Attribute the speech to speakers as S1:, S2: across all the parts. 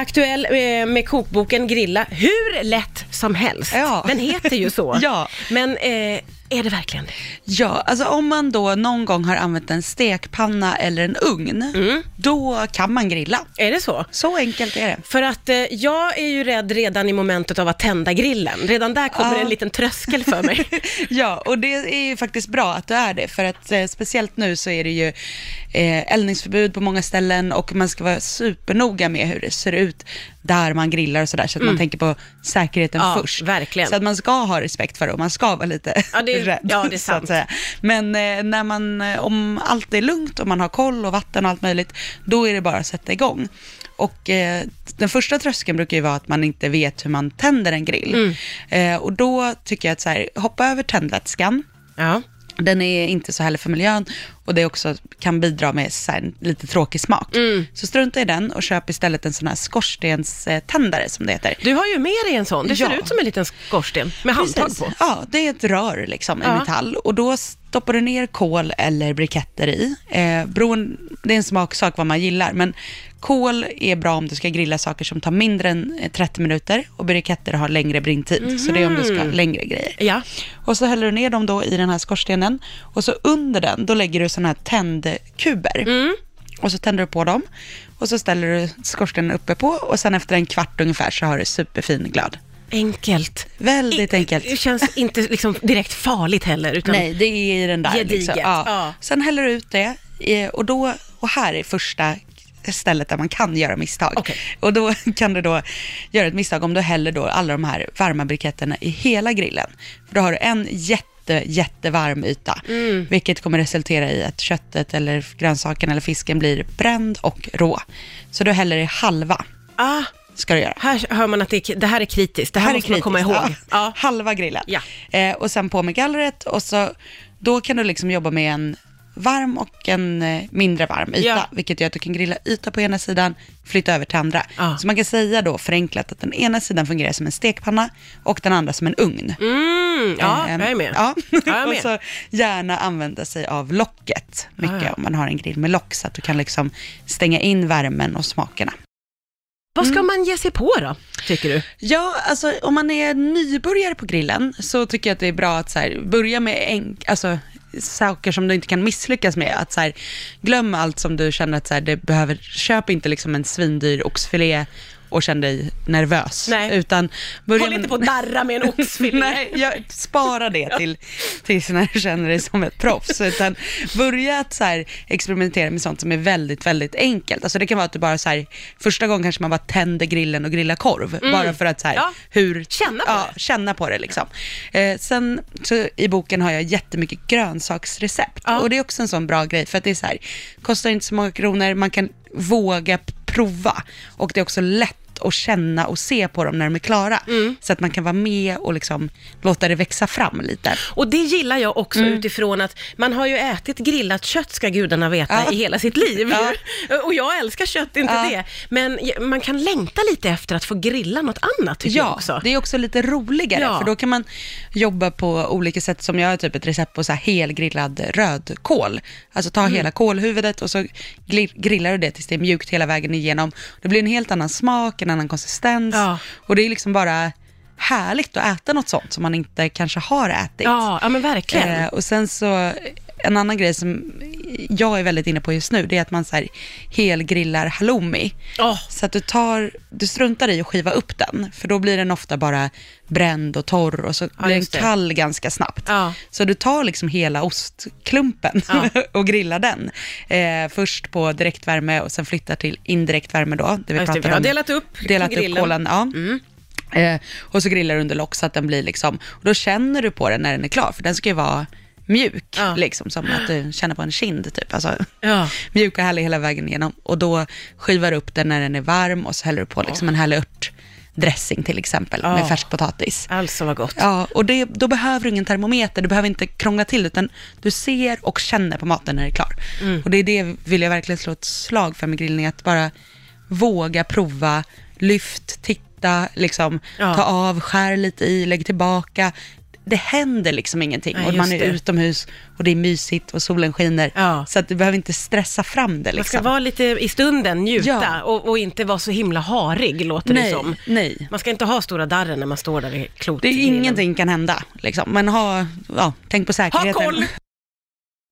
S1: aktuell eh, med kokboken Grilla, hur lätt som helst.
S2: Ja.
S1: Den heter ju så.
S2: Ja.
S1: Men eh, är det verkligen det?
S2: Ja, alltså om man då någon gång har använt en stekpanna eller en ugn,
S1: Mm.
S2: då kan man grilla.
S1: Är det så?
S2: Så enkelt är det.
S1: För att eh, jag är ju rädd redan i momentet av att tända grillen. Redan där kommer
S2: Ja.
S1: en liten tröskel för mig.
S2: Ja, och det är ju faktiskt bra att du är det, för att eh, speciellt nu så är det ju eh, eldningsförbud på många ställen och man ska vara supernoga med hur det ser ut där man grillar och sådär, så att man tänker på säkerheten
S1: Mm. Ja,
S2: först.
S1: verkligen.
S2: Så att man ska ha respekt för det och man ska vara lite
S1: Ja,
S2: rädd.
S1: ja, det är
S2: så
S1: sant.
S2: säga. Men eh, när man, eh, om allt är lugnt och man har koll och vatten och allt möjligt, då är det bara att sätta igång. Och eh, den första tröskeln brukar ju vara att man inte vet hur man tänder en grill.
S1: Mm.
S2: Eh, och då tycker jag att så här, hoppa över tändvätskan.
S1: Ja.
S2: Den är inte så härlig för miljön och det också kan bidra med så här, lite tråkig smak.
S1: Mm.
S2: Så strunta i den och köp istället en sån här skorstenständare som det heter.
S1: Du har ju med dig en sån. Det ser
S2: Ja.
S1: ut som en liten skorsten med handtag
S2: Precis.
S1: på.
S2: Ja, det är ett rör liksom
S1: Ja.
S2: i metall och då stoppar du ner kol eller briketter i. Eh, beroende, det är en smaksak vad man gillar, men kol är bra om du ska grilla saker som tar mindre än eh, 30 minuter och briketter har längre brintid, så det är om du ska ha längre grejer.
S1: Ja.
S2: Och så häller du ner dem då i den här skorstenen och så under den, då lägger du sådana här tändkuber.
S1: Mm.
S2: Och så tänder du på dem och så ställer du skorstenen uppe på och sen efter en kvart ungefär så har du superfin glöd.
S1: Enkelt.
S2: Väldigt
S1: I-
S2: enkelt.
S1: Det känns inte liksom direkt farligt heller. Utan
S2: Nej, det är i den där.
S1: Gediget,
S2: Liksom.
S1: ja.
S2: Sen häller du ut det eh, och, då, och här är första stället där man kan göra misstag.
S1: Okej.
S2: Och då kan du då göra ett misstag om du häller då alla de här varma briketterna i hela grillen. För då har du en jätte, jättevarm yta,
S1: Mm.
S2: vilket kommer resultera i att köttet eller grönsaken eller fisken blir bränd och rå. Så du häller i halva,
S1: Ah,
S2: ska du göra.
S1: här hör man att det, är- det här är kritiskt. Det här, måste man komma ihåg.
S2: Ja,
S1: Ja.
S2: Halva grillen.
S1: Ja.
S2: Eh, och sen på med gallret och så, då kan du liksom jobba med en varm och en eh, mindre varm yta,
S1: Ja.
S2: vilket gör att du kan grilla yta på ena sidan, flytta över till andra.
S1: Ja.
S2: Så man kan säga då förenklat att den ena sidan fungerar som en stekpanna och den andra som en ugn.
S1: Mm, ja,
S2: Ehm,
S1: jag är med.
S2: Ja.
S1: Ja, jag är
S2: och
S1: med.
S2: så gärna använda sig av locket mycket
S1: Ja, ja.
S2: om man har en grill med lock så att du kan liksom stänga in värmen och smakerna.
S1: Vad
S2: Mm.
S1: ska man ge sig på då, tycker du?
S2: Ja, alltså om man är nybörjare på grillen så tycker jag att det är bra att så här, börja med enk, alltså, saker som du inte kan misslyckas med. Att så här, glöm allt som du känner att så här, det behöver, köp inte liksom en svindyr oxfilé och känn dig nervös.
S1: Nej.
S2: Utan börja
S1: Håll inte på att darra med en oxfilé.
S2: Nej, jag, spara det till, tills när du känner dig som ett proffs. Utan börja att så här, experimentera med sånt som är väldigt, väldigt enkelt. Alltså det kan vara att du bara så här, första gången kanske man bara tänder grillen och grillar korv. Bara för att så här,
S1: Mm. Ja.
S2: hur,
S1: Känna på
S2: ja,
S1: det.
S2: Känna på det liksom. Eh, sen så i boken har jag jättemycket grönsaksrecept.
S1: Ja.
S2: Och det är också en sån bra grej, för att det är så här, kostar inte så många kronor, man kan våga prova. Och det är också lätt att känna och se på dem när de är klara.
S1: Mm.
S2: Så att man kan vara med och liksom låta det växa fram lite.
S1: Och det gillar jag också
S2: Mm.
S1: utifrån att man har ju ätit grillat kött, ska gudarna veta,
S2: Ja.
S1: i hela sitt liv.
S2: Ja.
S1: Och jag älskar kött, inte
S2: Ja.
S1: det. Men man kan längta lite efter att få grilla något annat, tycker jag
S2: Ja,
S1: också.
S2: det är också lite roligare, för då kan man jobba på olika sätt. Som jag har typ ett recept på så här helgrillad rödkål. Alltså ta
S1: Mm.
S2: hela kålhuvudet och så grillar du det tills det är mjukt hela vägen igenom. Det blir en helt annan smak, en annan konsistens.
S1: Ja.
S2: Och det är liksom bara härligt att äta något sånt som man inte kanske har ätit.
S1: Ja, ja men verkligen.
S2: Eh, och sen så, en annan grej som jag är väldigt inne på just nu, det är att man så här helgrillar halloumi.
S1: Åh.
S2: Så att du tar, du struntar i att skiva upp den, för då blir den ofta bara bränd och torr och så blir den
S1: just det.
S2: kall ganska snabbt.
S1: Ja.
S2: Så du tar liksom hela ostklumpen
S1: Ja.
S2: och grillar den. Eh, först på direktvärme och sen flyttar till indirekt värme då. Det vi
S1: Ja,
S2: pratade
S1: vi har
S2: om.
S1: delat upp
S2: delat
S1: på
S2: upp
S1: grillen.
S2: kolen. Ja.
S1: Mm.
S2: Eh, och så grillar du under lock så att den blir liksom, och då känner du på den när den är klar, för den ska ju vara mjuk,
S1: Ja.
S2: liksom som att du känner på en kind typ. Alltså,
S1: Ja.
S2: mjuk och härlig hela vägen igenom. Och då skivar du upp den när den är varm och så häller du på liksom en härlig örtdressing till exempel
S1: Ja.
S2: med färsk potatis.
S1: Alltså vad gott.
S2: Ja, och det, då behöver du ingen termometer, du behöver inte krångla till utan du ser och känner på maten när det är klar.
S1: Mm.
S2: Och det är det vill jag verkligen slå ett slag för med grillning, att bara våga prova, lyft, titta, liksom,
S1: Ja.
S2: ta av, skär lite i, lägg tillbaka. Det händer liksom ingenting.
S1: Nej,
S2: och man är
S1: det.
S2: utomhus och det är mysigt och solen skiner.
S1: Ja.
S2: Så att du behöver inte stressa fram det
S1: Man ska
S2: liksom.
S1: vara lite i stunden, njuta
S2: Ja.
S1: och, och inte vara så himla harig, låter det
S2: nej,
S1: som.
S2: nej.
S1: Man ska inte ha stora darren när man står där vid klotet.
S2: Det är ingenting kan hända, liksom. men ha, ja, tänk på säkerheten.
S1: koll!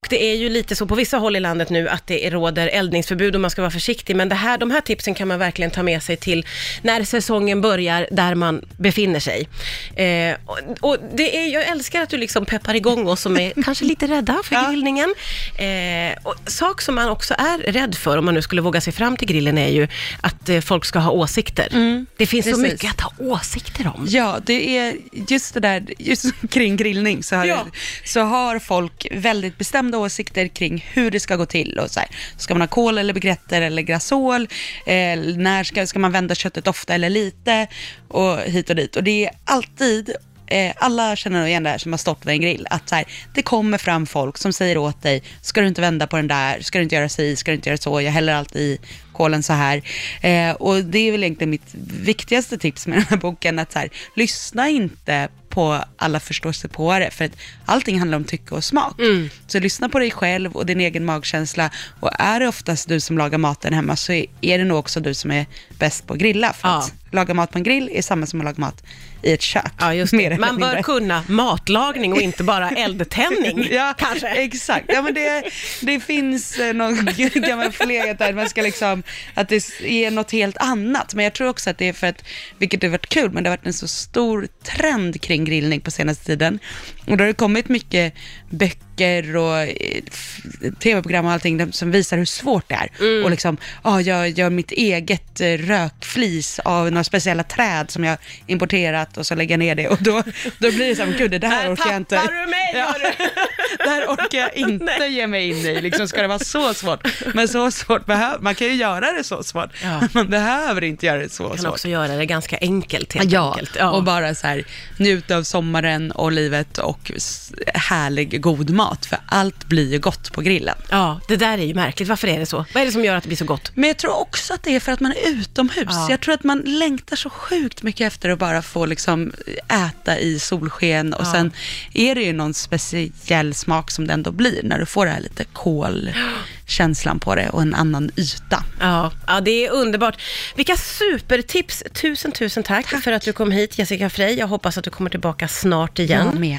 S1: Det är ju lite så på vissa håll i landet nu att det råder eldningsförbud och man ska vara försiktig, men det här, de här tipsen kan man verkligen ta med sig till när säsongen börjar, där man befinner sig. Eh, och, och det är, jag älskar att du liksom peppar igång oss som är kanske lite rädda för
S2: Ja.
S1: grillningen. Eh, och sak som man också är rädd för, om man nu skulle våga sig fram till grillen, är ju att eh, folk ska ha åsikter. det finns så
S2: precis.
S1: mycket att ha åsikter om.
S2: Ja, det är just det där, just kring grillning så har,
S1: Ja.
S2: så har folk väldigt bestämda åsikter kring hur det ska gå till. Och så här, ska man ha kol eller begretter eller grasol? Eh, när ska, ska man vända köttet ofta eller lite? Och hit och dit. Och det är alltid Eh, alla känner nog igen det här som har stått vid en grill, att så här, det kommer fram folk som säger åt dig, ska du inte vända på den där, ska du inte göra si, ska du inte göra så, jag häller alltid i kolen så här. Eh, och det är väl egentligen mitt viktigaste tips med den här boken, att så här, lyssna inte på alla förståsigpåare, för att allting handlar om tycke och smak.
S1: Mm.
S2: Så lyssna på dig själv och din egen magkänsla. Och är det oftast du som lagar maten hemma så är- det nog också du som är bäst på att grilla. För
S1: Ja.
S2: att laga mat på en grill är samma som att laga mat i ett kök.
S1: Ja, just det. Man bör kunna matlagning och inte bara eldtändning,
S2: Ja,
S1: kanske.
S2: exakt. Ja, men det, det finns eh, någon gammal förlegat där, man ska liksom, att det är något helt annat. Men jag tror också att det är för att, vilket har varit kul, men det har varit en så stor trend kring grillning på senaste tiden. Och då har det kommit mycket böcker och eh, tv-program och allting som visar hur svårt det är.
S1: Mm.
S2: Och liksom, ja, jag gör mitt eget eh, rökflis av några speciella träd som jag importerat och så lägger jag ner det. Och då, då blir det så här, gud, det
S1: Här
S2: orkar jag inte.
S1: du mig,
S2: Ja. Det här orkar jag inte ge mig in i. Liksom, ska det vara så svårt? Men så svårt behöver man kan ju göra det så svårt.
S1: Ja.
S2: Man behöver inte göra det så
S1: Man kan
S2: svårt.
S1: också göra det ganska enkelt helt
S2: Ja,
S1: enkelt.
S2: och bara så här, njuta av sommaren och livet och härlig god mat. För allt blir ju gott på grillen.
S1: ja, det där är ju märkligt. Varför är det så? Vad är det som gör att det blir så gott?
S2: Men jag tror också att det är för att man är utomhus.
S1: Ja.
S2: Jag tror att man längtar så sjukt mycket efter att bara få liksom äta i solsken och
S1: Ja.
S2: sen är det ju någon speciell smak som det ändå blir när du får det här lite kolkänslan på det och en annan yta.
S1: Ja, ja, det är underbart. Vilka supertips! Tusen, tusen tack, för att du kom hit, Jessica Frey. Jag hoppas att du kommer tillbaka snart igen.
S2: Jag med.